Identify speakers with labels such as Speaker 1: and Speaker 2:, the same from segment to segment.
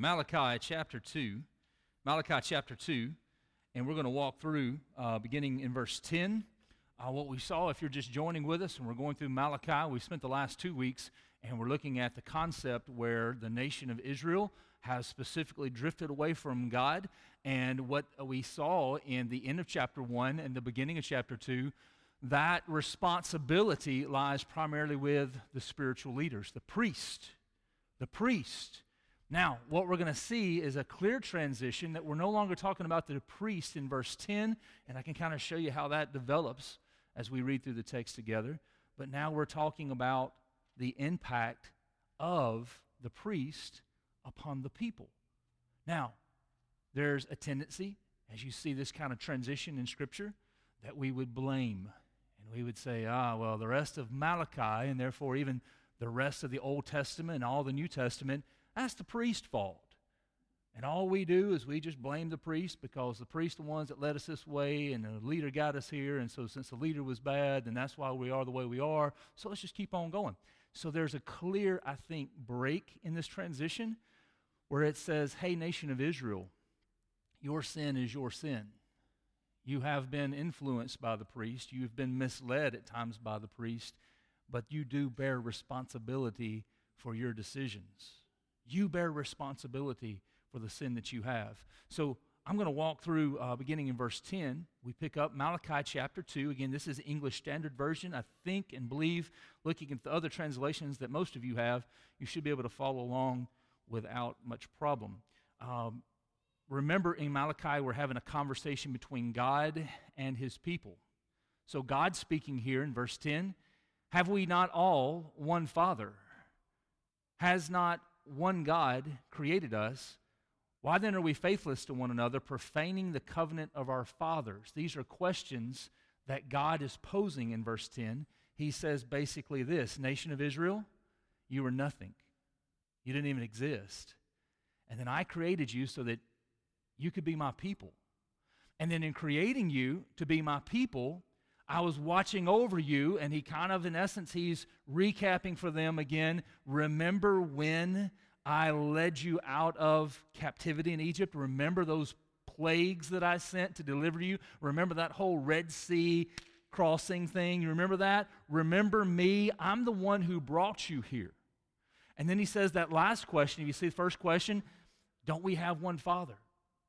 Speaker 1: Malachi chapter 2. Malachi chapter 2. And we're going to walk through, uh, beginning in verse 10. Uh, what we saw, if you're just joining with us and we're going through Malachi, we spent the last two weeks and we're looking at the concept where the nation of Israel has specifically drifted away from God. And what we saw in the end of chapter 1 and the beginning of chapter 2 that responsibility lies primarily with the spiritual leaders, the priest. The priest. Now, what we're going to see is a clear transition that we're no longer talking about the priest in verse 10, and I can kind of show you how that develops as we read through the text together. But now we're talking about the impact of the priest upon the people. Now, there's a tendency, as you see this kind of transition in Scripture, that we would blame and we would say, ah, well, the rest of Malachi, and therefore even the rest of the Old Testament and all the New Testament, that's the priest's fault. And all we do is we just blame the priest because the priest the ones that led us this way and the leader got us here. And so since the leader was bad, then that's why we are the way we are. So let's just keep on going. So there's a clear, I think, break in this transition where it says, Hey, nation of Israel, your sin is your sin. You have been influenced by the priest, you've been misled at times by the priest, but you do bear responsibility for your decisions. You bear responsibility for the sin that you have. So I'm going to walk through uh, beginning in verse 10. We pick up Malachi chapter 2. Again, this is English Standard Version. I think and believe, looking at the other translations that most of you have, you should be able to follow along without much problem. Um, remember in Malachi, we're having a conversation between God and his people. So, God speaking here in verse 10 Have we not all one Father? Has not one God created us? Why then are we faithless to one another, profaning the covenant of our fathers? These are questions that God is posing in verse 10. He says basically this Nation of Israel, you were nothing. You didn't even exist. And then I created you so that you could be my people. And then in creating you to be my people, I was watching over you, and he kind of, in essence, he's recapping for them again. Remember when I led you out of captivity in Egypt? Remember those plagues that I sent to deliver you? Remember that whole Red Sea crossing thing? You remember that? Remember me? I'm the one who brought you here. And then he says that last question. If you see the first question, don't we have one Father?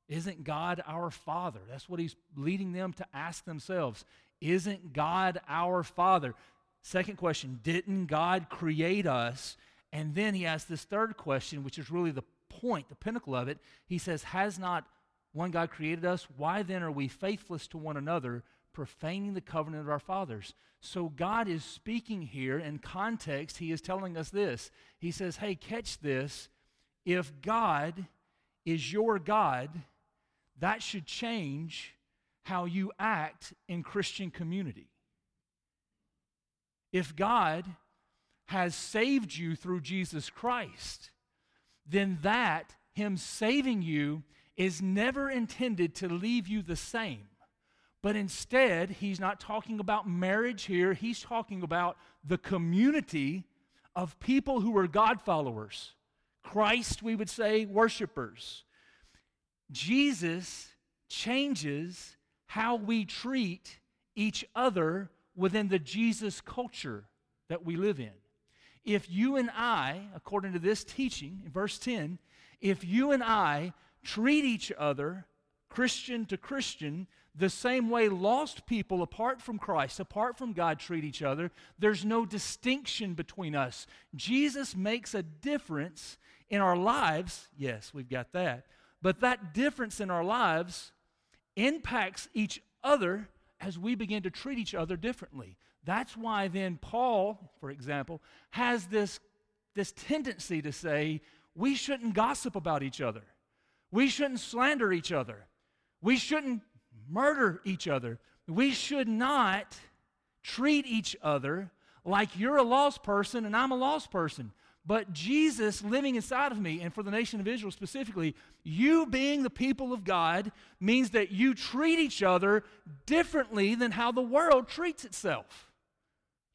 Speaker 1: Isn't God our Father? That's what he's leading them to ask themselves. Isn't God our Father? Second question Didn't God create us? And then he asks this third question, which is really the point, the pinnacle of it. He says, Has not one God created us? Why then are we faithless to one another, profaning the covenant of our fathers? So God is speaking here in context. He is telling us this. He says, Hey, catch this. If God is your God, that should change how you act in Christian community. If God has saved you through Jesus Christ, then that, Him saving you, is never intended to leave you the same. But instead, He's not talking about marriage here, He's talking about the community of people who are God followers. Christ, we would say, worshipers. Jesus changes how we treat each other within the Jesus culture that we live in. If you and I, according to this teaching in verse 10, if you and I treat each other, Christian to Christian, the same way lost people apart from Christ, apart from God, treat each other, there's no distinction between us. Jesus makes a difference in our lives. Yes, we've got that. But that difference in our lives impacts each other as we begin to treat each other differently. That's why then Paul, for example, has this, this tendency to say we shouldn't gossip about each other. We shouldn't slander each other. We shouldn't murder each other. We should not treat each other like you're a lost person and I'm a lost person. But Jesus living inside of me, and for the nation of Israel specifically, you being the people of God means that you treat each other differently than how the world treats itself.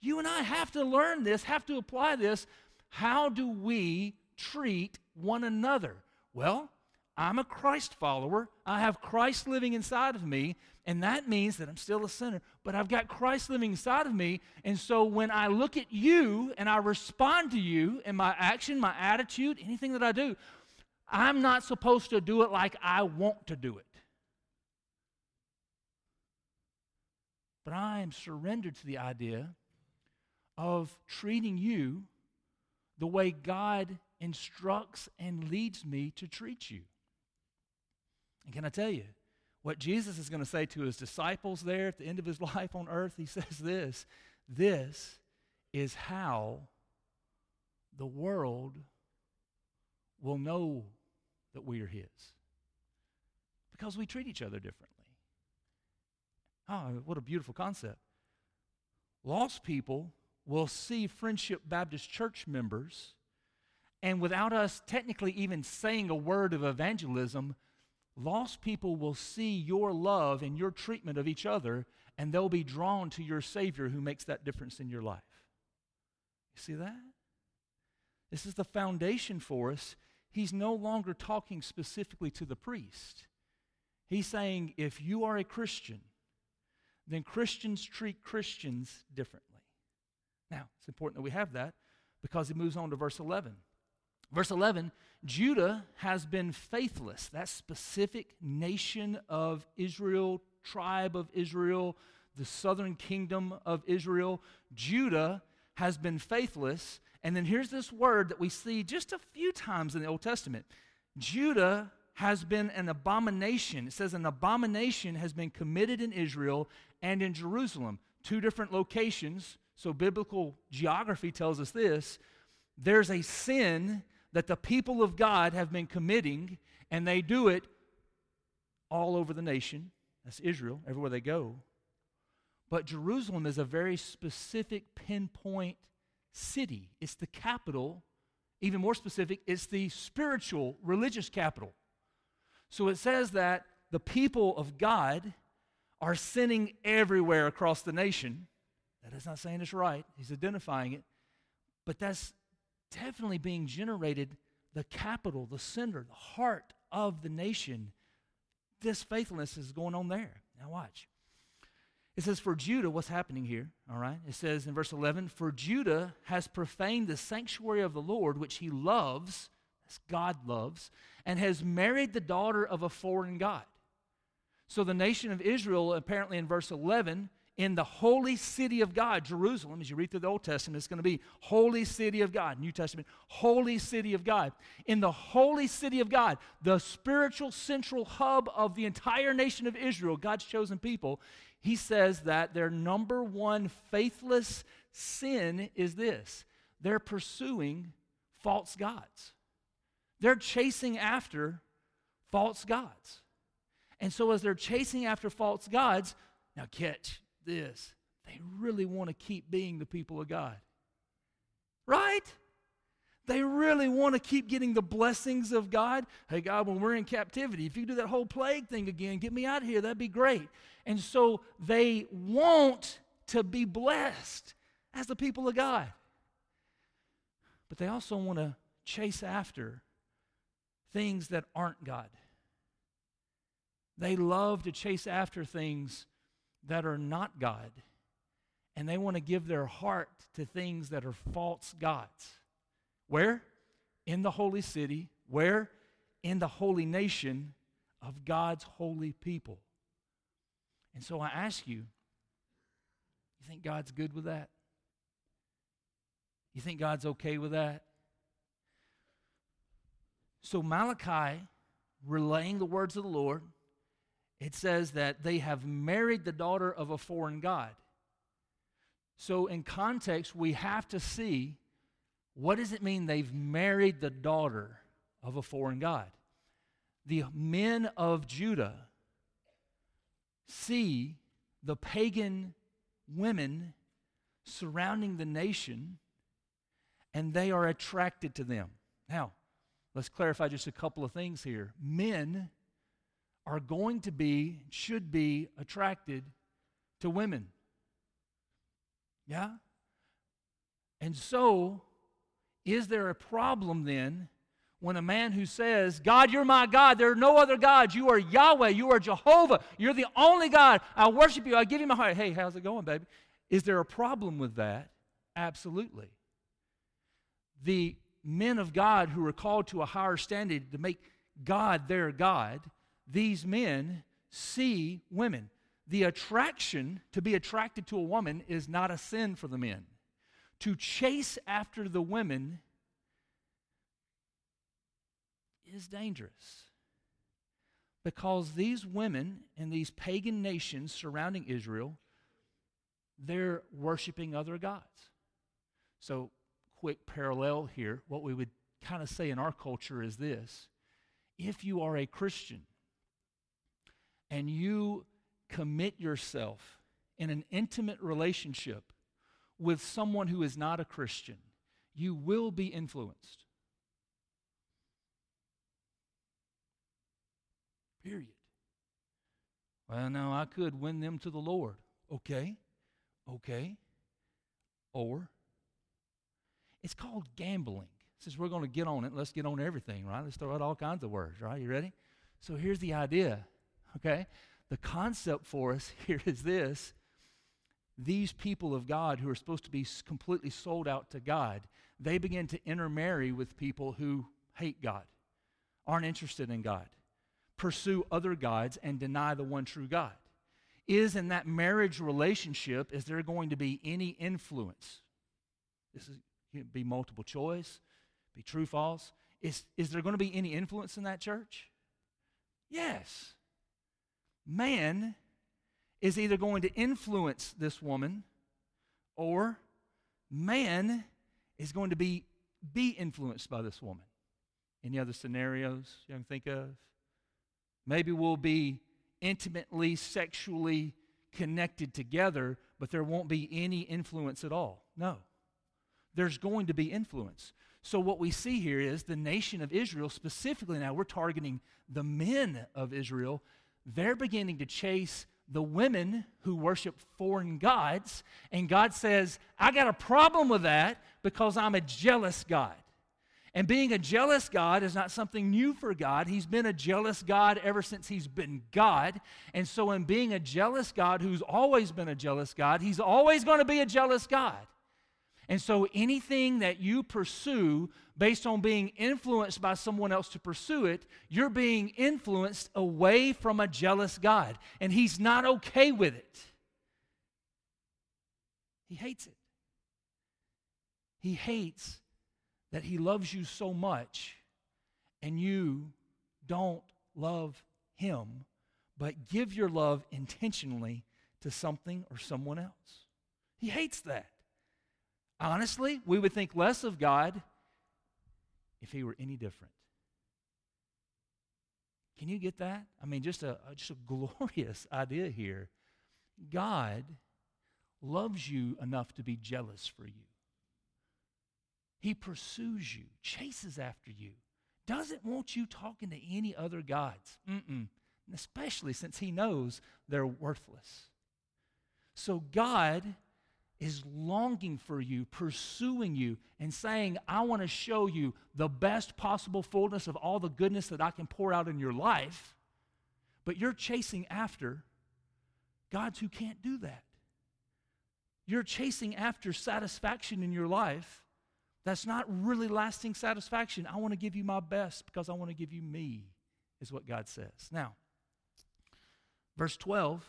Speaker 1: You and I have to learn this, have to apply this. How do we treat one another? Well, I'm a Christ follower. I have Christ living inside of me, and that means that I'm still a sinner, but I've got Christ living inside of me. And so when I look at you and I respond to you in my action, my attitude, anything that I do, I'm not supposed to do it like I want to do it. But I am surrendered to the idea of treating you the way God instructs and leads me to treat you. And can I tell you, what Jesus is going to say to his disciples there at the end of his life on earth, he says this this is how the world will know that we are his. Because we treat each other differently. Oh, what a beautiful concept. Lost people will see Friendship Baptist Church members, and without us technically even saying a word of evangelism, lost people will see your love and your treatment of each other, and they'll be drawn to your Savior who makes that difference in your life. You see that? This is the foundation for us. He's no longer talking specifically to the priest. He's saying if you are a Christian, then Christians treat Christians differently. Now, it's important that we have that because he moves on to verse 11. Verse 11 Judah has been faithless. That specific nation of Israel, tribe of Israel, the southern kingdom of Israel, Judah has been faithless. And then here's this word that we see just a few times in the Old Testament Judah has been an abomination. It says an abomination has been committed in Israel and in Jerusalem, two different locations. So biblical geography tells us this there's a sin that the people of God have been committing, and they do it all over the nation. That's Israel, everywhere they go. But Jerusalem is a very specific pinpoint city. It's the capital, even more specific, it's the spiritual, religious capital. So it says that the people of God are sinning everywhere across the nation. That is not saying it's right, he's identifying it. But that's definitely being generated the capital, the center, the heart of the nation. This faithfulness is going on there. Now, watch. It says, For Judah, what's happening here? All right. It says in verse 11, For Judah has profaned the sanctuary of the Lord, which he loves, as God loves, and has married the daughter of a foreign God. So the nation of Israel, apparently in verse 11, in the holy city of God, Jerusalem, as you read through the Old Testament, it's going to be holy city of God. New Testament, holy city of God. In the holy city of God, the spiritual central hub of the entire nation of Israel, God's chosen people, he says that their number one faithless sin is this they're pursuing false gods. They're chasing after false gods. And so, as they're chasing after false gods, now catch, this they really want to keep being the people of God. Right? They really want to keep getting the blessings of God. Hey, God, when we're in captivity, if you do that whole plague thing again, get me out of here. That'd be great. And so they want to be blessed as the people of God. But they also want to chase after things that aren't God. They love to chase after things that are not God. And they want to give their heart to things that are false gods. Where? In the holy city. Where? In the holy nation of God's holy people. And so I ask you, you think God's good with that? You think God's okay with that? So Malachi, relaying the words of the Lord, it says that they have married the daughter of a foreign God. So, in context, we have to see what does it mean they've married the daughter of a foreign God? The men of Judah see the pagan women surrounding the nation and they are attracted to them. Now, let's clarify just a couple of things here. Men are going to be, should be attracted to women. Yeah? And so, is there a problem then when a man who says, God, you're my God, there are no other gods, you are Yahweh, you are Jehovah, you're the only God, I worship you, I give you my heart. Hey, how's it going, baby? Is there a problem with that? Absolutely. The men of God who are called to a higher standard to make God their God, these men see women. The attraction, to be attracted to a woman, is not a sin for the men. To chase after the women is dangerous. Because these women in these pagan nations surrounding Israel, they're worshiping other gods. So, quick parallel here. What we would kind of say in our culture is this if you are a Christian and you commit yourself in an intimate relationship with someone who is not a Christian, you will be influenced. Period. Well, now I could win them to the Lord. Okay. Okay. Or it's called gambling. Since we're going to get on it, let's get on everything, right? Let's throw out all kinds of words, right? You ready? So here's the idea, okay? The concept for us here is this these people of God who are supposed to be completely sold out to God, they begin to intermarry with people who hate God, aren't interested in God pursue other gods and deny the one true God? Is in that marriage relationship, is there going to be any influence? This is be multiple choice, be true, false. Is, is there going to be any influence in that church? Yes. Man is either going to influence this woman or man is going to be, be influenced by this woman. Any other scenarios you can think of? Maybe we'll be intimately, sexually connected together, but there won't be any influence at all. No. There's going to be influence. So, what we see here is the nation of Israel, specifically now, we're targeting the men of Israel. They're beginning to chase the women who worship foreign gods. And God says, I got a problem with that because I'm a jealous God. And being a jealous God is not something new for God. He's been a jealous God ever since he's been God. And so, in being a jealous God who's always been a jealous God, he's always going to be a jealous God. And so, anything that you pursue based on being influenced by someone else to pursue it, you're being influenced away from a jealous God. And he's not okay with it. He hates it. He hates that He loves you so much and you don't love Him, but give your love intentionally to something or someone else. He hates that. Honestly, we would think less of God if He were any different. Can you get that? I mean, just a, just a glorious idea here. God loves you enough to be jealous for you. He pursues you, chases after you, doesn't want you talking to any other gods. Mm-mm. Especially since he knows they're worthless. So God is longing for you, pursuing you, and saying, I want to show you the best possible fullness of all the goodness that I can pour out in your life. But you're chasing after gods who can't do that. You're chasing after satisfaction in your life that's not really lasting satisfaction. I want to give you my best because I want to give you me, is what God says. Now, verse 12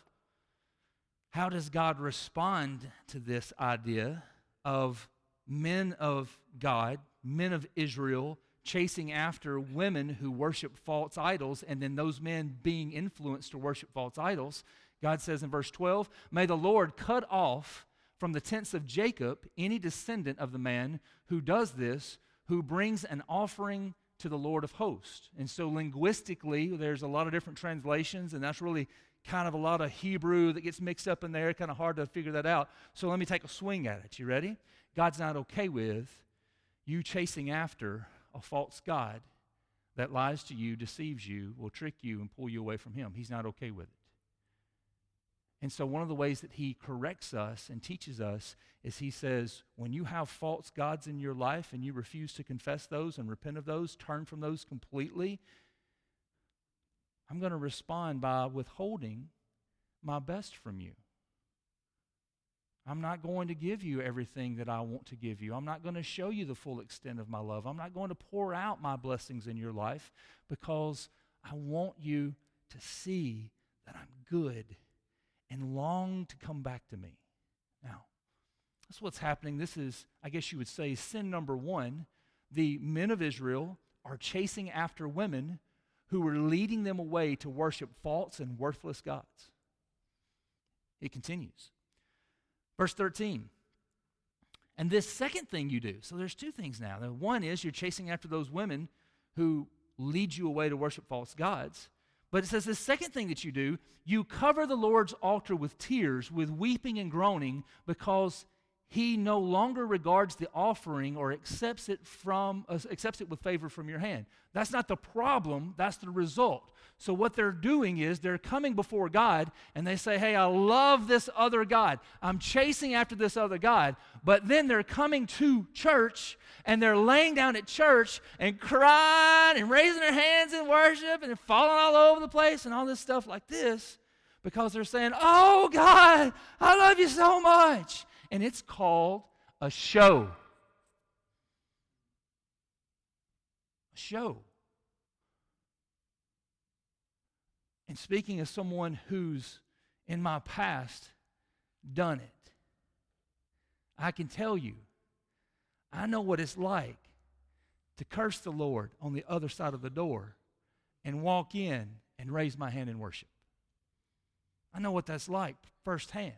Speaker 1: how does God respond to this idea of men of God, men of Israel, chasing after women who worship false idols, and then those men being influenced to worship false idols? God says in verse 12, May the Lord cut off from the tents of Jacob any descendant of the man who does this, who brings an offering to the Lord of hosts. And so, linguistically, there's a lot of different translations, and that's really kind of a lot of Hebrew that gets mixed up in there, kind of hard to figure that out. So, let me take a swing at it. You ready? God's not okay with you chasing after a false God that lies to you, deceives you, will trick you, and pull you away from Him. He's not okay with it. And so, one of the ways that he corrects us and teaches us is he says, when you have false gods in your life and you refuse to confess those and repent of those, turn from those completely, I'm going to respond by withholding my best from you. I'm not going to give you everything that I want to give you. I'm not going to show you the full extent of my love. I'm not going to pour out my blessings in your life because I want you to see that I'm good and long to come back to me. Now, that's what's happening. This is, I guess you would say, sin number one. The men of Israel are chasing after women who were leading them away to worship false and worthless gods. It continues. Verse 13. And this second thing you do, so there's two things now. The one is you're chasing after those women who lead you away to worship false gods. But it says the second thing that you do, you cover the Lord's altar with tears, with weeping and groaning, because he no longer regards the offering or accepts it from uh, accepts it with favor from your hand. That's not the problem, that's the result. So what they're doing is they're coming before God and they say, "Hey, I love this other god. I'm chasing after this other god." But then they're coming to church and they're laying down at church and crying and raising their hands in worship and falling all over the place and all this stuff like this because they're saying, "Oh God, I love you so much." And it's called a show. A show. And speaking as someone who's in my past done it, I can tell you, I know what it's like to curse the Lord on the other side of the door and walk in and raise my hand in worship. I know what that's like firsthand.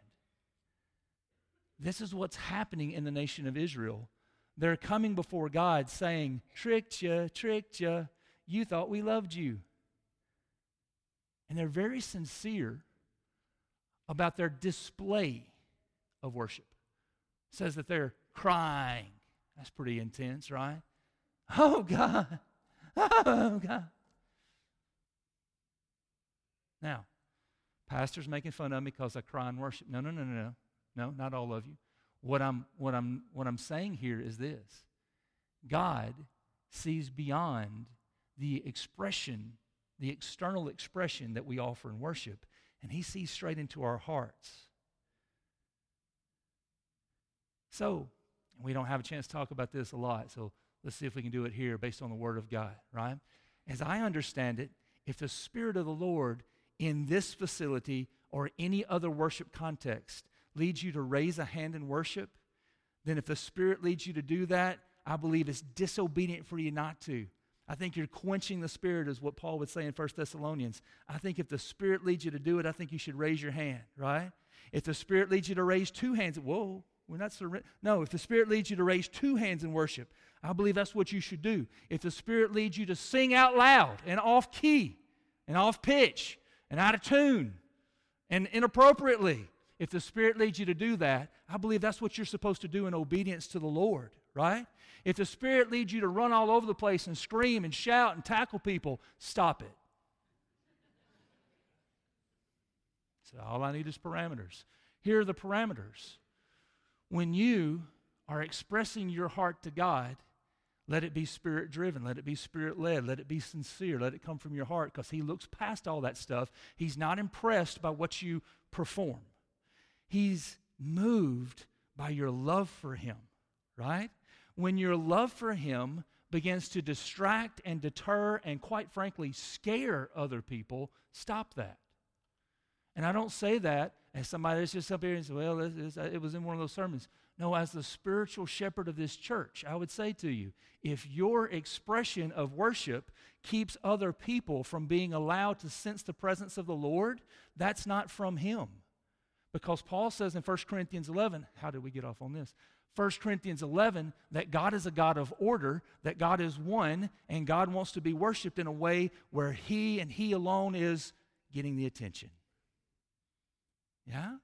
Speaker 1: This is what's happening in the nation of Israel. They're coming before God saying, Tricked you, tricked you. You thought we loved you. And they're very sincere about their display of worship. It says that they're crying. That's pretty intense, right? Oh, God. Oh, God. Now, pastor's making fun of me because I cry in worship. No, no, no, no, no. No, not all of you. What I'm, what I'm, what I'm saying here is this God sees beyond the expression, the external expression that we offer in worship, and He sees straight into our hearts. So, we don't have a chance to talk about this a lot, so let's see if we can do it here based on the Word of God, right? As I understand it, if the Spirit of the Lord in this facility or any other worship context leads you to raise a hand in worship, then if the Spirit leads you to do that, I believe it's disobedient for you not to. I think you're quenching the Spirit, is what Paul would say in 1 Thessalonians. I think if the Spirit leads you to do it, I think you should raise your hand, right? If the Spirit leads you to raise two hands, whoa, we're not surrender. No, if the Spirit leads you to raise two hands in worship, I believe that's what you should do. If the Spirit leads you to sing out loud and off key and off pitch and out of tune and inappropriately, if the Spirit leads you to do that, I believe that's what you're supposed to do in obedience to the Lord, right? If the Spirit leads you to run all over the place and scream and shout and tackle people, stop it. So all I need is parameters. Here are the parameters. When you are expressing your heart to God, let it be spirit driven. Let it be spirit led. Let it be sincere. Let it come from your heart because He looks past all that stuff. He's not impressed by what you perform. He's moved by your love for Him, right? When your love for Him begins to distract and deter and, quite frankly, scare other people, stop that. And I don't say that as somebody that's just up here and says, well, uh, it was in one of those sermons. No, as the spiritual shepherd of this church, I would say to you if your expression of worship keeps other people from being allowed to sense the presence of the Lord, that's not from Him. Because Paul says in 1 Corinthians 11, how did we get off on this? 1 Corinthians 11, that God is a God of order, that God is one, and God wants to be worshiped in a way where He and He alone is getting the attention. Yeah?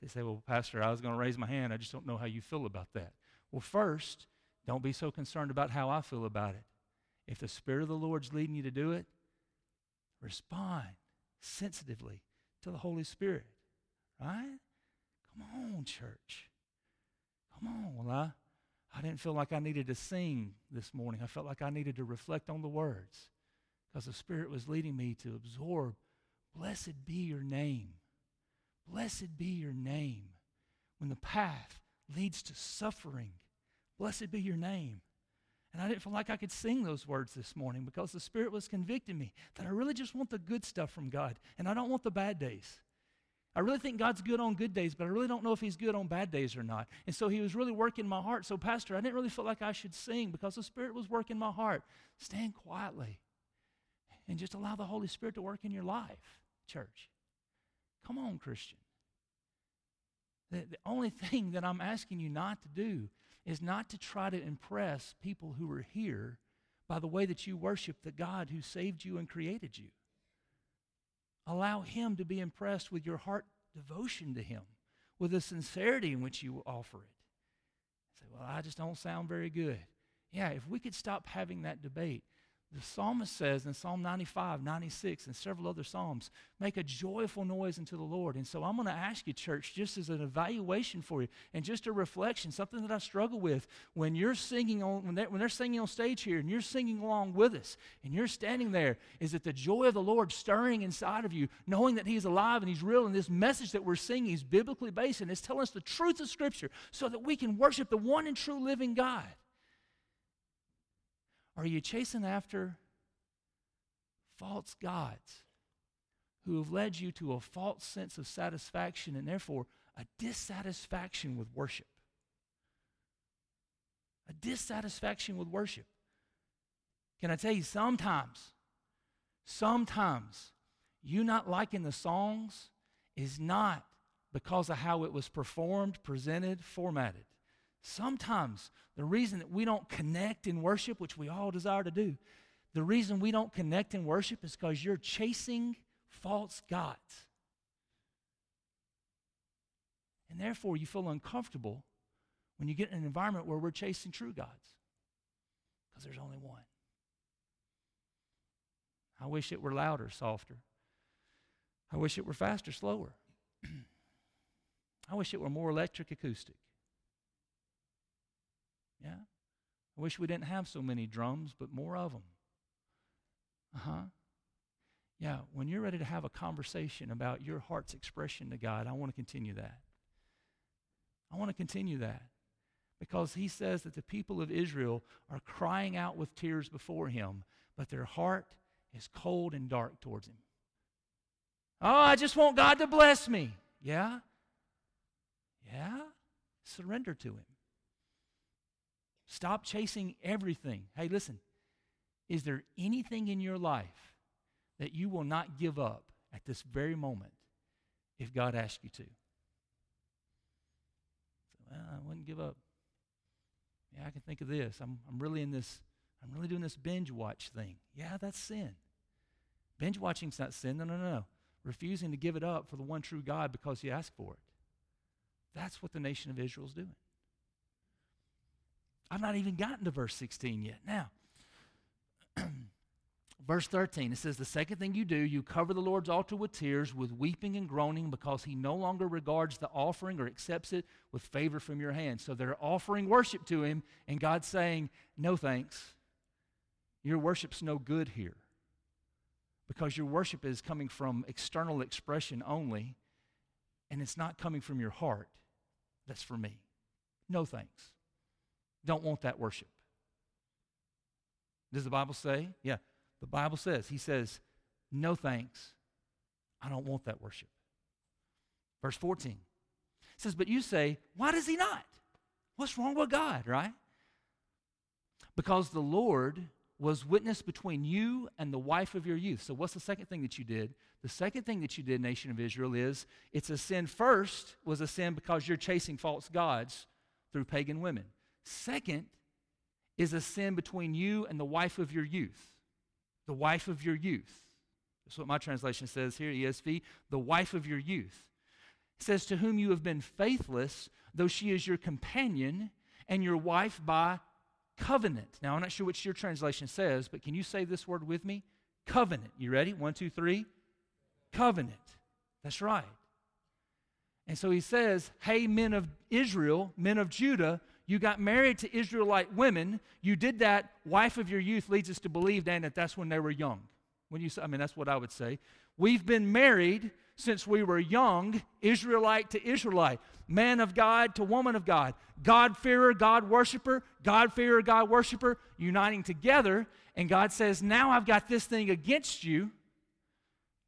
Speaker 1: They say, well, Pastor, I was going to raise my hand. I just don't know how you feel about that. Well, first, don't be so concerned about how I feel about it. If the Spirit of the Lord's leading you to do it, respond sensitively to the Holy Spirit. Right? Come on, church. Come on. Well, I, I didn't feel like I needed to sing this morning. I felt like I needed to reflect on the words because the Spirit was leading me to absorb. Blessed be your name. Blessed be your name. When the path leads to suffering, blessed be your name. And I didn't feel like I could sing those words this morning because the Spirit was convicting me that I really just want the good stuff from God and I don't want the bad days. I really think God's good on good days, but I really don't know if He's good on bad days or not. And so He was really working my heart. So, Pastor, I didn't really feel like I should sing because the Spirit was working my heart. Stand quietly and just allow the Holy Spirit to work in your life, church. Come on, Christian. The, the only thing that I'm asking you not to do is not to try to impress people who are here by the way that you worship the God who saved you and created you. Allow Him to be impressed with your heart devotion to Him, with the sincerity in which you offer it. Say, well, I just don't sound very good. Yeah, if we could stop having that debate the psalmist says in Psalm 95, 96, and several other psalms, make a joyful noise unto the Lord. And so I'm going to ask you, church, just as an evaluation for you and just a reflection, something that I struggle with when you're singing on, when they're, when they're singing on stage here and you're singing along with us and you're standing there, is it the joy of the Lord stirring inside of you, knowing that He's alive and He's real and this message that we're singing is biblically based and it's telling us the truth of Scripture so that we can worship the one and true living God? Are you chasing after false gods who have led you to a false sense of satisfaction and therefore a dissatisfaction with worship? A dissatisfaction with worship. Can I tell you, sometimes, sometimes you not liking the songs is not because of how it was performed, presented, formatted. Sometimes the reason that we don't connect in worship, which we all desire to do, the reason we don't connect in worship is because you're chasing false gods. And therefore, you feel uncomfortable when you get in an environment where we're chasing true gods because there's only one. I wish it were louder, softer. I wish it were faster, slower. I wish it were more electric acoustic. Yeah? I wish we didn't have so many drums, but more of them. Uh huh. Yeah, when you're ready to have a conversation about your heart's expression to God, I want to continue that. I want to continue that because he says that the people of Israel are crying out with tears before him, but their heart is cold and dark towards him. Oh, I just want God to bless me. Yeah? Yeah? Surrender to him. Stop chasing everything. Hey, listen, is there anything in your life that you will not give up at this very moment if God asks you to? well, I wouldn't give up. Yeah, I can think of this. I'm, I'm really in this, I'm really doing this binge watch thing. Yeah, that's sin. Binge watching's not sin. No, no, no. Refusing to give it up for the one true God because you asked for it. That's what the nation of Israel is doing. I've not even gotten to verse 16 yet. Now, verse 13, it says, The second thing you do, you cover the Lord's altar with tears, with weeping and groaning, because he no longer regards the offering or accepts it with favor from your hand. So they're offering worship to him, and God's saying, No thanks. Your worship's no good here. Because your worship is coming from external expression only, and it's not coming from your heart. That's for me. No thanks don't want that worship. Does the Bible say? Yeah, the Bible says. He says, No thanks. I don't want that worship. Verse 14 says, But you say, Why does he not? What's wrong with God, right? Because the Lord was witness between you and the wife of your youth. So, what's the second thing that you did? The second thing that you did, nation of Israel, is it's a sin first, was a sin because you're chasing false gods through pagan women. Second is a sin between you and the wife of your youth. The wife of your youth. That's what my translation says here, ESV. The wife of your youth. It says, To whom you have been faithless, though she is your companion and your wife by covenant. Now, I'm not sure what your translation says, but can you say this word with me? Covenant. You ready? One, two, three. Covenant. That's right. And so he says, Hey, men of Israel, men of Judah, you got married to Israelite women. You did that. Wife of your youth leads us to believe, Dan, that that's when they were young. When you I mean, that's what I would say. We've been married since we were young, Israelite to Israelite, man of God to woman of God, God-fearer, God worshiper, God-fearer, God worshiper, uniting together. And God says, Now I've got this thing against you.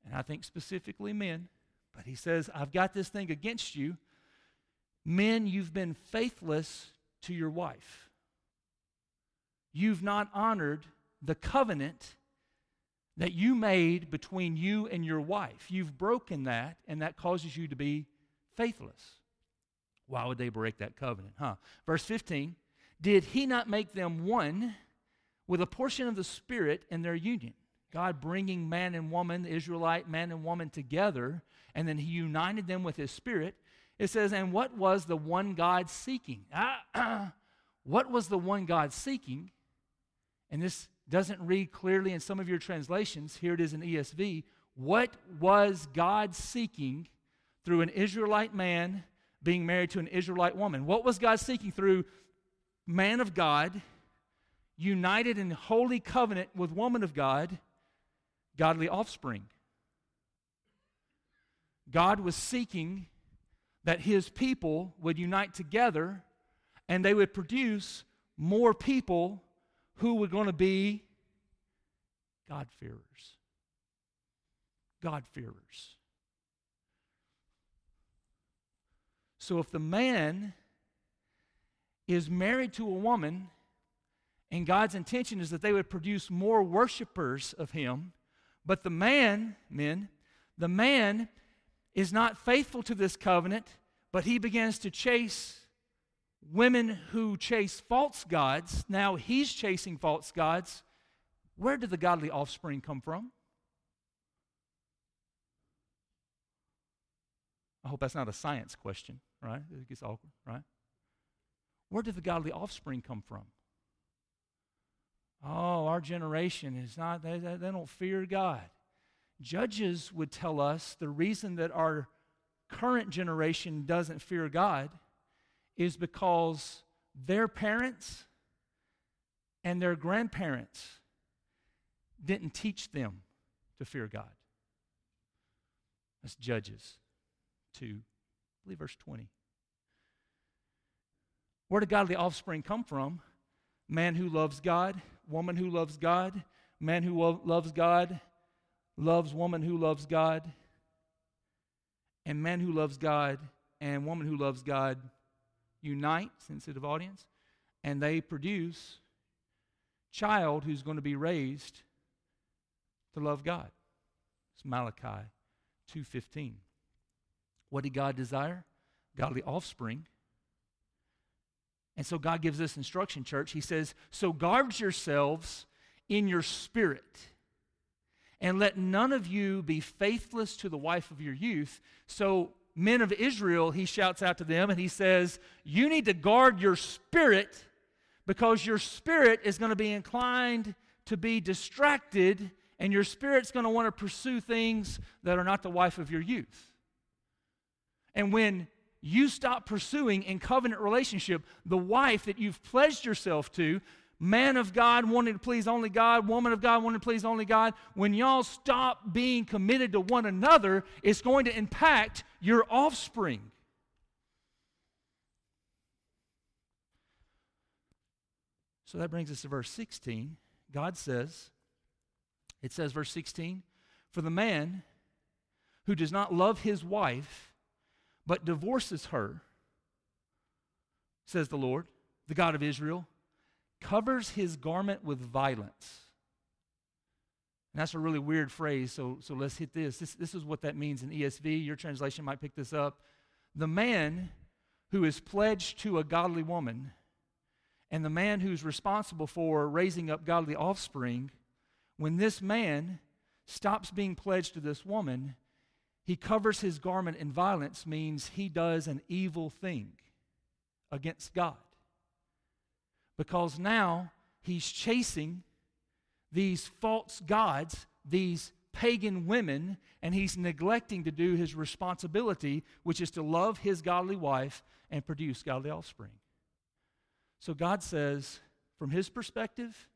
Speaker 1: And I think specifically men, but He says, I've got this thing against you. Men, you've been faithless to your wife. You've not honored the covenant that you made between you and your wife. You've broken that, and that causes you to be faithless. Why would they break that covenant? Huh? Verse 15 Did he not make them one with a portion of the Spirit in their union? God bringing man and woman, the Israelite man and woman together, and then he united them with his Spirit. It says, And what was the one God seeking? What was the one God seeking? And this doesn't read clearly in some of your translations. Here it is in ESV. What was God seeking through an Israelite man being married to an Israelite woman? What was God seeking through man of God, united in holy covenant with woman of God, godly offspring? God was seeking that his people would unite together and they would produce more people who were going to be God-fearers. God-fearers. So if the man is married to a woman and God's intention is that they would produce more worshipers of him, but the man, men, the man is not faithful to this covenant, but he begins to chase women who chase false gods, now he's chasing false gods. Where did the godly offspring come from? I hope that's not a science question, right? It gets awkward, right? Where did the godly offspring come from? Oh, our generation is not, they, they, don't fear God. Judges would tell us the reason that our current generation doesn't fear God is because their parents and their grandparents didn't teach them to fear God. That's Judges 2, I believe verse 20. Where did godly offspring come from? Man who loves God, woman who loves God, man who lo- loves God, loves woman who loves God, and man who loves God and woman who loves God unite, sensitive audience, and they produce child who's going to be raised to love God. It's Malachi 2:15. What did God desire? Godly offspring. And so God gives this instruction, church. He says, So guard yourselves in your spirit, and let none of you be faithless to the wife of your youth. So men of Israel, he shouts out to them and he says, You need to guard your spirit because your spirit is going to be inclined to be distracted and your spirit's going to want to pursue things that are not the wife of your youth. And when you stop pursuing in covenant relationship the wife that you've pledged yourself to, man of God wanting to please only God, woman of God wanting to please only God, when y'all stop being committed to one another, it's going to impact your offspring. So that brings us to verse 16. God says, it says, verse 16, for the man who does not love his wife, but divorces her, says the Lord, the God of Israel, covers his garment with violence. And that's a really weird phrase, so, so let's hit this. this. This is what that means in ESV. Your translation might pick this up. The man who is pledged to a godly woman and the man who's responsible for raising up godly offspring, when this man stops being pledged to this woman, he covers his garment in violence, means he does an evil thing against God because now he's chasing these false gods, these pagan women and he's neglecting to do his responsibility, which is to love his godly wife and produce godly offspring. So God says, from his perspective,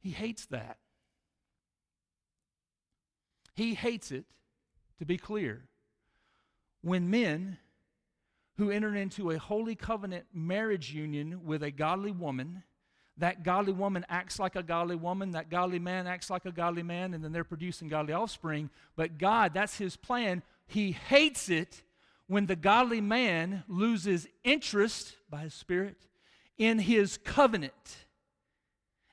Speaker 1: he hates that. He hates it, to be clear, when men who entered into a holy covenant marriage union with a godly woman that godly woman acts like a godly woman, that godly man acts like a godly man, and then they're producing godly offspring. But God, that's His plan. He hates it when the godly man loses interest by His Spirit in his covenant.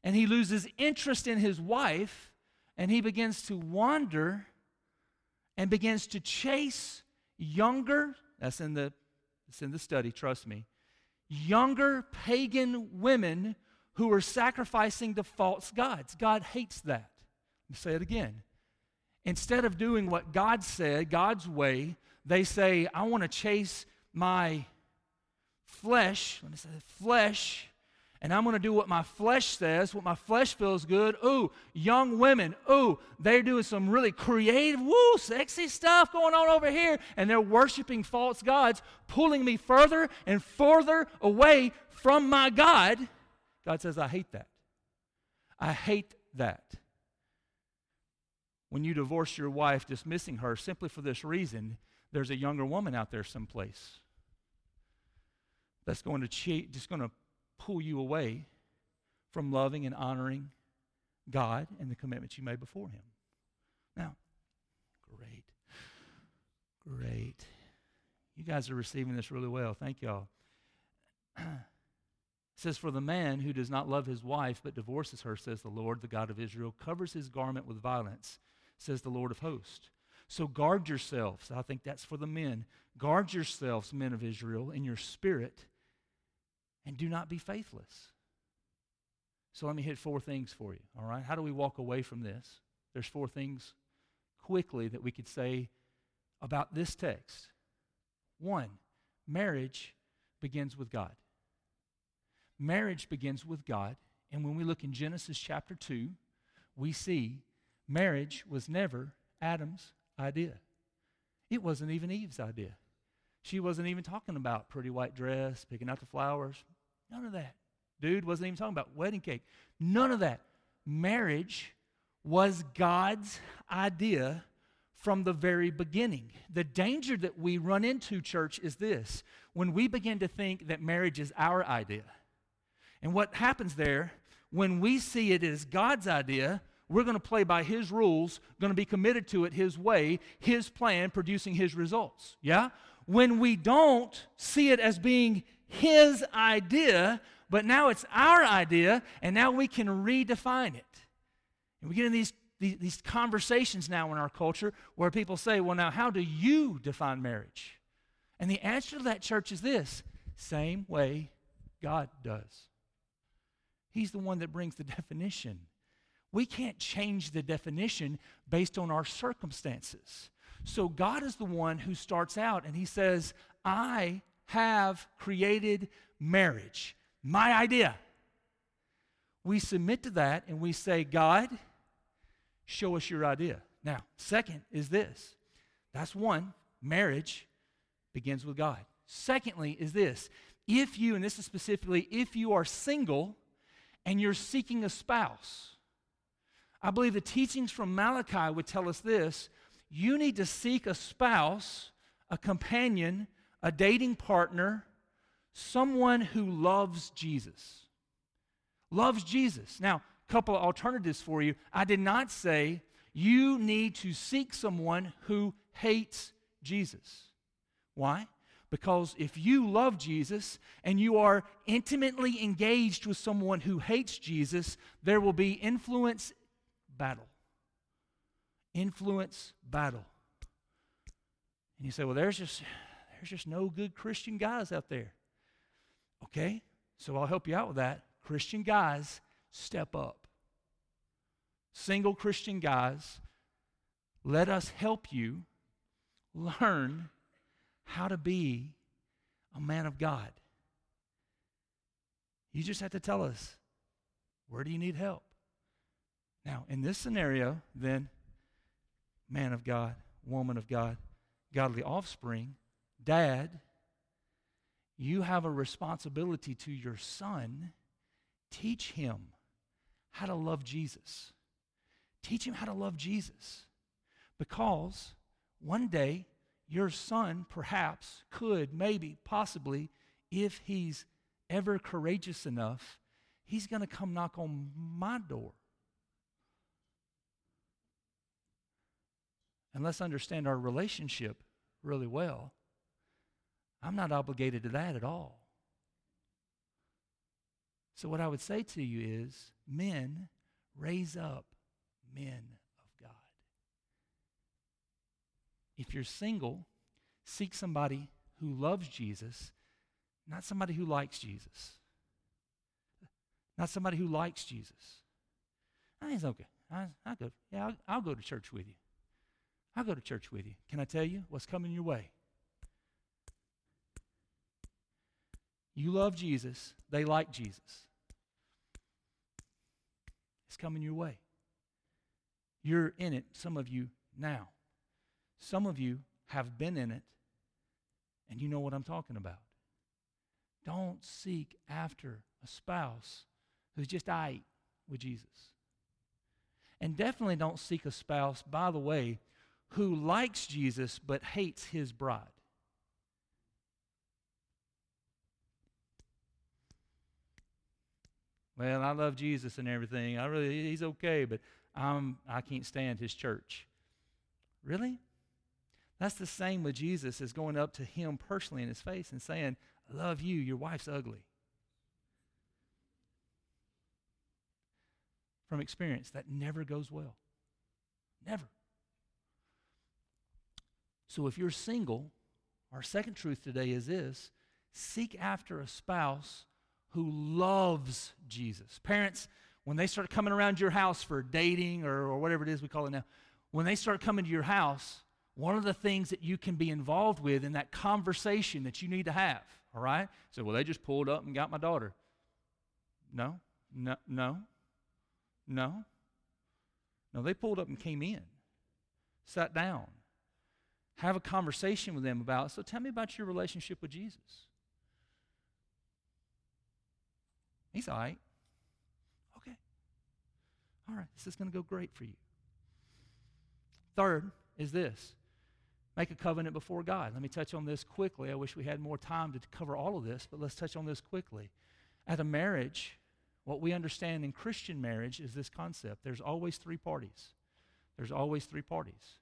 Speaker 1: And he loses interest in his wife, and he begins to wander and begins to chase younger, that's in the, it's in the study, trust me, younger pagan women who are sacrificing to false gods. God hates that. Let me say it again. Instead of doing what God said, God's way, they say, I want to chase my flesh. Let me say flesh. And I'm going to do what my flesh says, what my flesh feels good. Ooh, young women. Ooh, they're doing some really creative, woo, sexy stuff going on over here. And they're worshiping false gods, pulling me further and further away from my God. God says, I hate that. I hate that. When you divorce your wife, dismissing her simply for this reason, there's a younger woman out there someplace that's going to cheat, just going to pull you away from loving and honoring God and the commitments you made before Him. Now, great. Great. You guys are receiving this really well. Thank y'all. says, For the man who does not love his wife but divorces her, says the Lord, the God of Israel, covers his garment with violence, says the Lord of hosts. So guard yourselves. I think that's for the men. Guard yourselves, men of Israel, in your spirit, and do not be faithless. So let me hit four things for you, all right? How do we walk away from this? There's four things quickly that we could say about this text. One, marriage begins with God. Marriage begins with God. And when we look in Genesis chapter 2, we see marriage was never Adam's idea. It wasn't even Eve's idea. She wasn't even talking about pretty white dress, picking out the flowers. None of that. Dude wasn't even talking about wedding cake. None of that. Marriage was God's idea from the very beginning. The danger that we run into, church, is this when we begin to think that marriage is our idea and what happens there, when we see it as God's idea, we're going to play by His rules, going to be committed to it His way, His plan, producing His results. Yeah? When we don't see it as being His idea, but now it's our idea, and now we can redefine it. And we get in these, these, these conversations now in our culture where people say, well, now, how do you define marriage? And the answer to that, church, is this same way God does. He's the one that brings the definition. We can't change the definition based on our circumstances. So God is the one who starts out and he says, I have created marriage. My idea. We submit to that and we say, God, show us your idea. Now, second is this that's one, marriage begins with God. Secondly, is this if you, and this is specifically, if you are single, and you're seeking a spouse, I believe the teachings from Malachi would tell us this you need to seek a spouse, a companion, a dating partner, someone who loves Jesus. Loves Jesus. Now, a couple of alternatives for you. I did not say you need to seek someone who hates Jesus. Why? Because if you love Jesus and you are intimately engaged with someone who hates Jesus, there will be influence battle. Influence battle. And you say, well, there's just, there's just no good Christian guys out there. Okay, so I'll help you out with that. Christian guys, step up. Single Christian guys, let us help you learn how to be a man of God. You just have to tell us where do you need help? Now, in this scenario, then, man of God, woman of God, godly offspring, dad, you have a responsibility to your son. Teach him how to love Jesus. Teach him how to love Jesus. Because one day, your son perhaps could, maybe, possibly, if he's ever courageous enough, he's going to come knock on my door. And let's understand our relationship really well. I'm not obligated to that at all. So, what I would say to you is men, raise up men of God. If you're single, seek somebody who loves Jesus, not somebody who likes Jesus. Not somebody who likes Jesus. I think it's okay. I, will go. Yeah, I'll, I'll go to church with you. I'll go to church with you. Can I tell you what's coming your way? You love Jesus, they like Jesus. It's coming your way. You're in it, some of you now. Some of you have been in it, and you know what I'm talking about. Don't seek after a spouse who's just I with Jesus. And definitely don't seek a spouse, by the way, who likes Jesus but hates his bride. Well, I love Jesus and everything. I really, he's okay, but I'm, I can't stand his church. Really? That's the same with Jesus as going up to him personally in his face and saying, I love you, your wife's ugly. From experience, that never goes well. Never. So if you're single, our second truth today is this seek after a spouse who loves Jesus. Parents, when they start coming around your house for dating or, or whatever it is we call it now, when they start coming to your house, one of the things that you can be involved with in that conversation that you need to have, all right? So, well, they just pulled up and got my daughter. No, no, no, no. No, they pulled up and came in, sat down, have a conversation with them about. So tell me about your relationship with Jesus. He's all right. Okay. All right. This is going to go great for you. Third is this make a covenant before God. Let me touch on this quickly. I wish we had more time to cover all of this, but let's touch on this quickly. At a marriage, what we understand in Christian marriage is this concept there's always three parties. There's always three parties.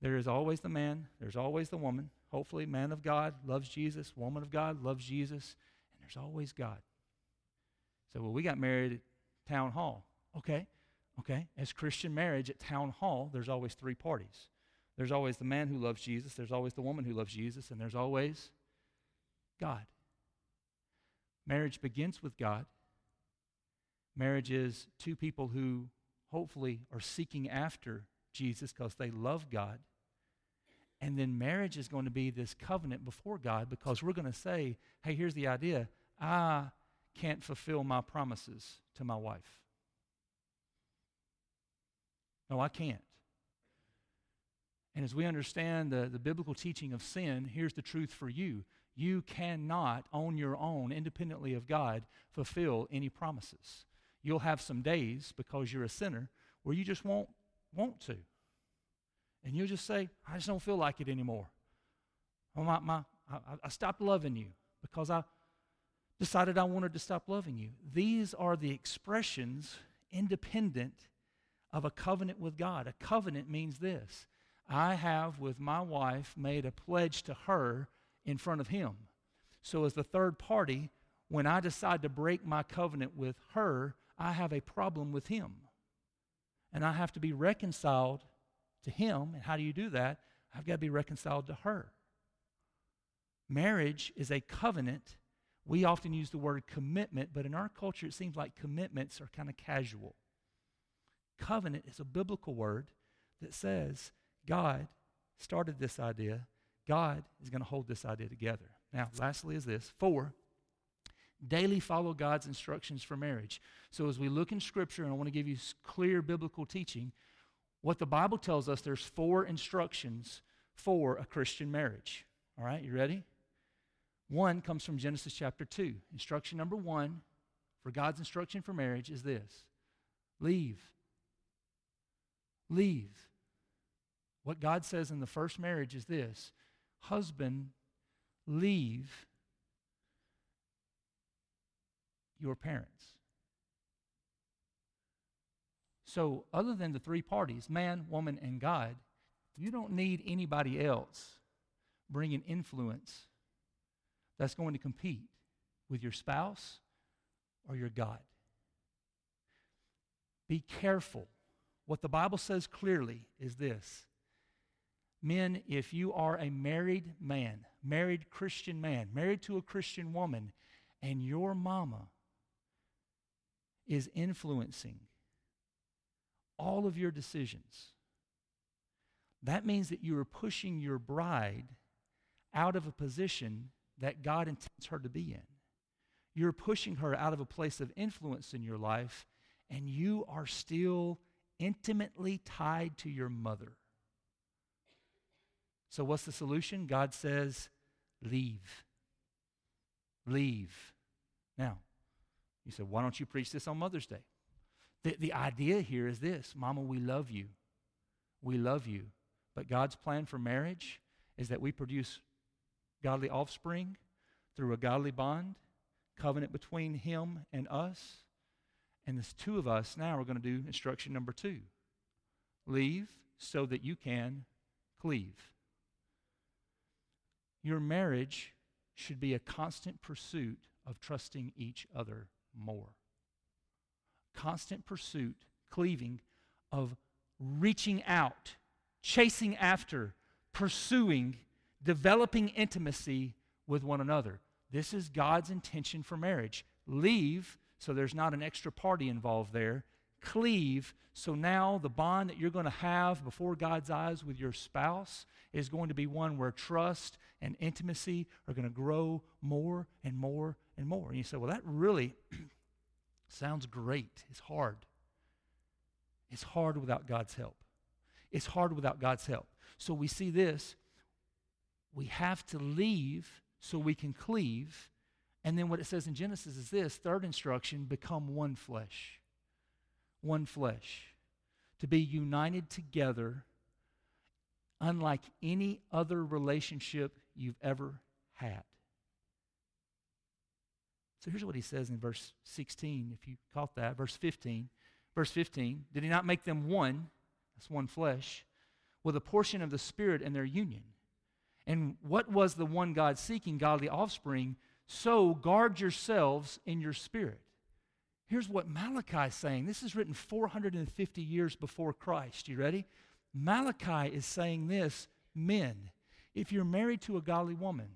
Speaker 1: There is always the man, there's always the woman. Hopefully, man of God loves Jesus, woman of God loves Jesus, and there's always God. So, well, we got married at town hall. Okay, okay. As Christian marriage at town hall, there's always three parties. There's always the man who loves Jesus, there's always the woman who loves Jesus, and there's always God. Marriage begins with God. Marriage is two people who hopefully are seeking after Jesus because they love God. And then marriage is going to be this covenant before God because we're going to say, hey, here's the idea I can't fulfill my promises to my wife. No, I can't. And as we understand the, the biblical teaching of sin, here's the truth for you. You cannot, on your own, independently of God, fulfill any promises. You'll have some days, because you're a sinner, where you just won't want to. And you'll just say, I just don't feel like it anymore. Oh, my, my, I, I stopped loving you because I decided I wanted to stop loving you. These are the expressions independent of a covenant with God. A covenant means this I have with my wife made a pledge to her in front of him. So, as the third party, when I decide to break my covenant with her, I have a problem with him. And I have to be reconciled to Him. And how do you do that? I've got to be reconciled to her. Marriage is a covenant. We often use the word commitment, but in our culture, it seems like commitments are kind of casual. Covenant is a biblical word that says God started this idea, God is going to hold this idea together. Now, lastly, is this four, daily follow God's instructions for marriage. So, as we look in Scripture, and I want to give you clear biblical teaching, what the Bible tells us, there's four instructions for a Christian marriage. All right, you ready? One comes from Genesis chapter 2. Instruction number one for God's instruction for marriage is this leave. Leave. What God says in the first marriage is this husband, leave your parents. So, other than the three parties, man, woman, and God, you don't need anybody else bringing influence that's going to compete with your spouse or your God. Be careful. What the Bible says clearly is this Men, if you are a married man, married Christian man, married to a Christian woman, and your mama is influencing all of your decisions, that means that you are pushing your bride out of a position that God intends her to be in. You're pushing her out of a place of influence in your life, and you are still intimately tied to your mother. So, what's the solution? God says, leave. Leave. Now, you said, why don't you preach this on Mother's Day? The, the idea here is this Mama, we love you. We love you. But God's plan for marriage is that we produce godly offspring through a godly bond, covenant between Him and us. And the two of us now are going to do instruction number two leave so that you can cleave. Your marriage should be a constant pursuit of trusting each other more. Constant pursuit, cleaving, of reaching out, chasing after, pursuing, developing intimacy with one another. This is God's intention for marriage. Leave so there's not an extra party involved there. Cleave so now the bond that you're going to have before God's eyes with your spouse is going to be one where trust and intimacy are going to grow more and more and more. And you say, well, that really sounds great. It's hard. It's hard without God's help. It's hard without God's help. So we see this. We have to leave so we can cleave. And then what it says in Genesis is this third instruction become one flesh. One flesh. To be united together, unlike any other relationship you've ever had. So here's what he says in verse 16, if you caught that. Verse 15. Verse 15 Did he not make them one? That's one flesh, with a portion of the Spirit in their union. And what was the one God seeking? Godly offspring. So guard yourselves in your spirit. Here's what Malachi is saying. This is written 450 years before Christ. You ready? Malachi is saying this Men, if you're married to a godly woman,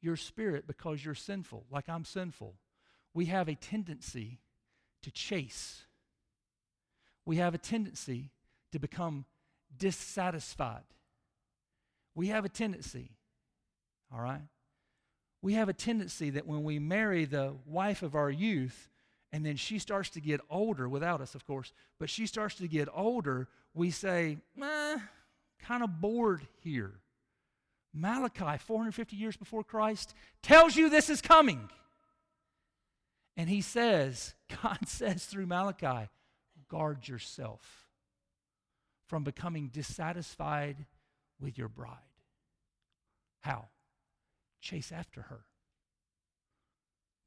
Speaker 1: your spirit, because you're sinful, like I'm sinful, we have a tendency to chase. We have a tendency to become dissatisfied. We have a tendency, all right? We have a tendency that when we marry the wife of our youth, and then she starts to get older, without us, of course, but she starts to get older, we say, eh, kind of bored here. Malachi, 450 years before Christ, tells you this is coming. And he says, God says through Malachi, guard yourself from becoming dissatisfied with your bride. How? Chase after her.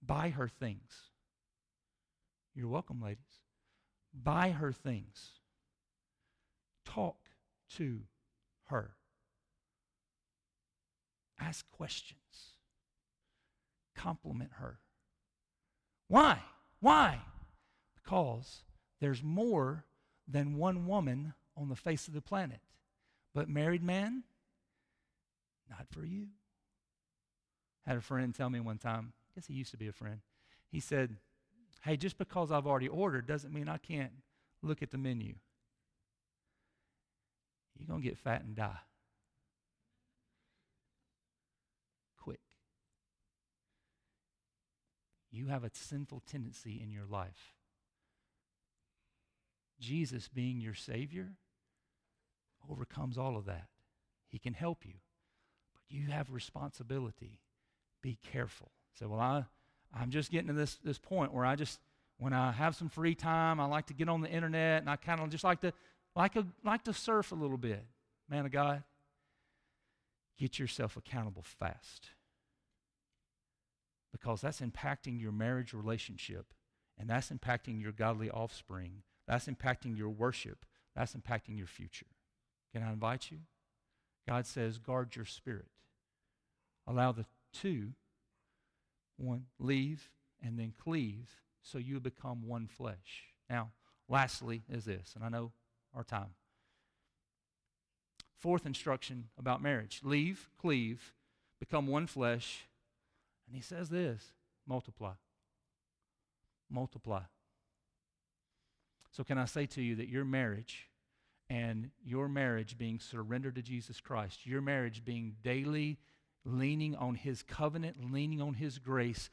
Speaker 1: Buy her things. You're welcome, ladies. Buy her things. Talk to her. Ask questions. Compliment her. Why? Why? Because there's more than one woman on the face of the planet. But married man, not for you. Had a friend tell me one time, I guess he used to be a friend. He said, Hey, just because I've already ordered doesn't mean I can't look at the menu. You're going to get fat and die. Quick. You have a sinful tendency in your life Jesus being your Savior overcomes all of that. He can help you, but you have responsibility. Be careful. Say, well, I, I'm just getting to this, this point where I just, when I have some free time, I like to get on the internet and I kind of just like to, like, a, like to surf a little bit. Man of God, get yourself accountable fast because that's impacting your marriage relationship and that's impacting your godly offspring. That's impacting your worship. That's impacting your future. Can I invite you? God says, guard your spirit. Allow the two, one, leave and then cleave so you become one flesh. Now, lastly, is this, and I know our time. Fourth instruction about marriage leave, cleave, become one flesh. And he says this multiply. Multiply. So, can I say to you that your marriage and your marriage being surrendered to Jesus Christ, your marriage being daily leaning on His covenant, leaning on His grace,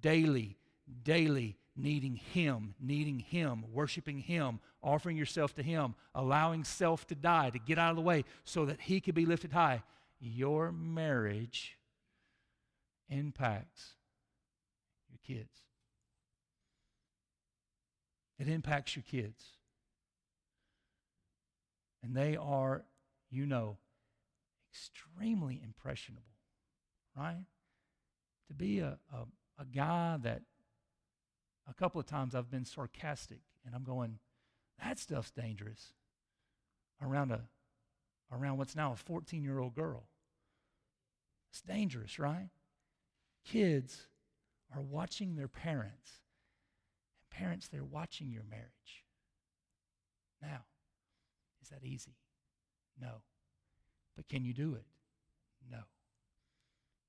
Speaker 1: daily, daily needing Him, needing Him, worshiping Him, offering yourself to Him, allowing self to die, to get out of the way so that He could be lifted high, your marriage impacts your kids. It impacts your kids. And they are, you know, extremely impressionable, right? To be a, a, a guy that a couple of times I've been sarcastic and I'm going, that stuff's dangerous around a around what's now a 14 year old girl. It's dangerous, right? Kids are watching their parents, and parents, they're watching your marriage. Now, is that easy? No. But can you do it? No.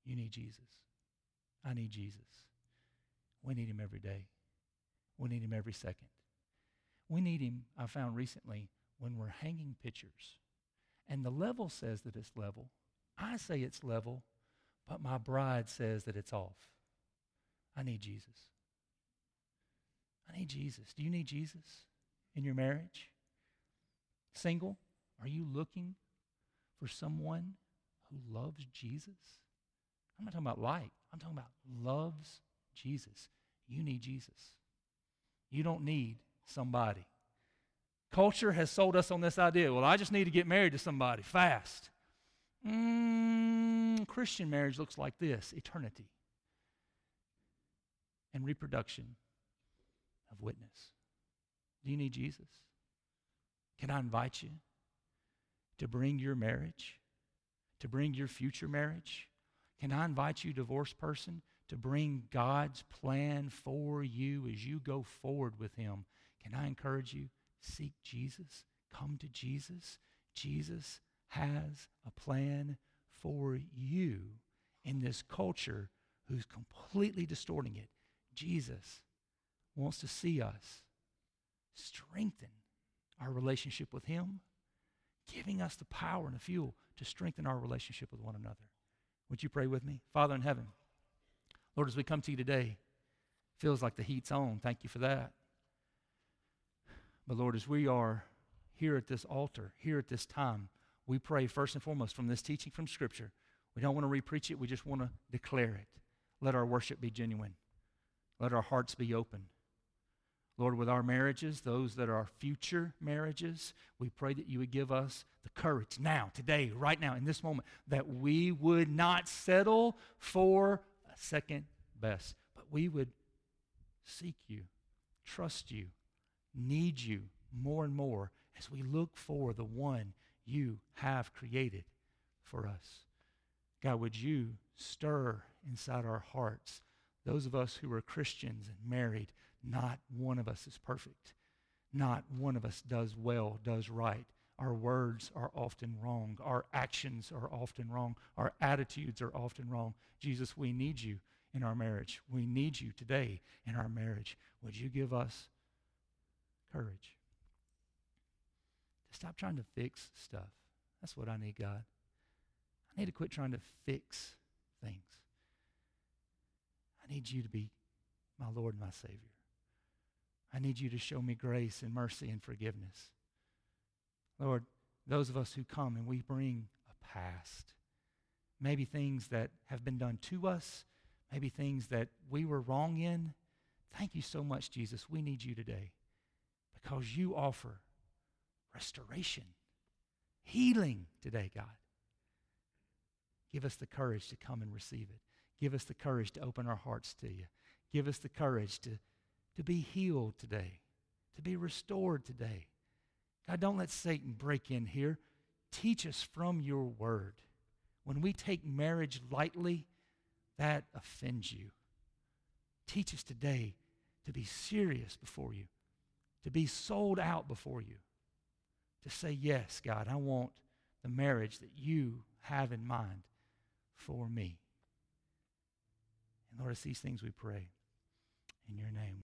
Speaker 1: You need Jesus. I need Jesus. We need him every day. We need him every second. We need him, I found recently, when we're hanging pictures. And the level says that it's level. I say it's level, but my bride says that it's off. I need Jesus. I need Jesus. Do you need Jesus in your marriage? Single, are you looking for someone who loves Jesus? I'm not talking about like, I'm talking about loves Jesus. You need Jesus. You don't need somebody. Culture has sold us on this idea well, I just need to get married to somebody fast. Mm, Christian marriage looks like this eternity and reproduction of witness. Do you need Jesus? Can I invite you to bring your marriage, to bring your future marriage? Can I invite you, divorced person, to bring God's plan for you as you go forward with Him? Can I encourage you? Seek Jesus. Come to Jesus. Jesus has a plan for you in this culture who's completely distorting it. Jesus wants to see us strengthen our relationship with Him, giving us the power and the fuel to strengthen our relationship with one another. Would you pray with me? Father in heaven, Lord, as we come to you today, feels like the heat's on. Thank you for that. But Lord, as we are here at this altar, here at this time, we pray first and foremost from this teaching from Scripture. We don't want to repreach it, we just want to declare it. Let our worship be genuine. Let our hearts be open. Lord, with our marriages, those that are future marriages, we pray that you would give us the courage now, today, right now, in this moment, that we would not settle for a second best, but we would seek you, trust you, need you more and more as we look for the one you have created for us. God, would you stir inside our hearts those of us who are Christians and married, not one of us is perfect. Not one of us does well, does right. Our words are often wrong. Our actions are often wrong. Our attitudes are often wrong. Jesus, we need you in our marriage. We need you today in our marriage. Would you give us courage? to Stop trying to fix stuff. That's what I need, God. I need to quit trying to fix things. I need you to be my Lord and my Savior. I need you to show me grace and mercy and forgiveness. Lord, those of us who come and we bring a past, maybe things that have been done to us, maybe things that we were wrong in. Thank you so much, Jesus. We need you today because you offer restoration, healing today, God. Give us the courage to come and receive it. Give us the courage to open our hearts to you. Give us the courage to, to be healed today, to be restored today. God, don't let Satan break in here. Teach us from your word. When we take marriage lightly, that offends you. Teach us today to be serious before you, to be sold out before you, to say, Yes, God, I want the marriage that you have in mind for me. And Lord, it's these things we pray in your name.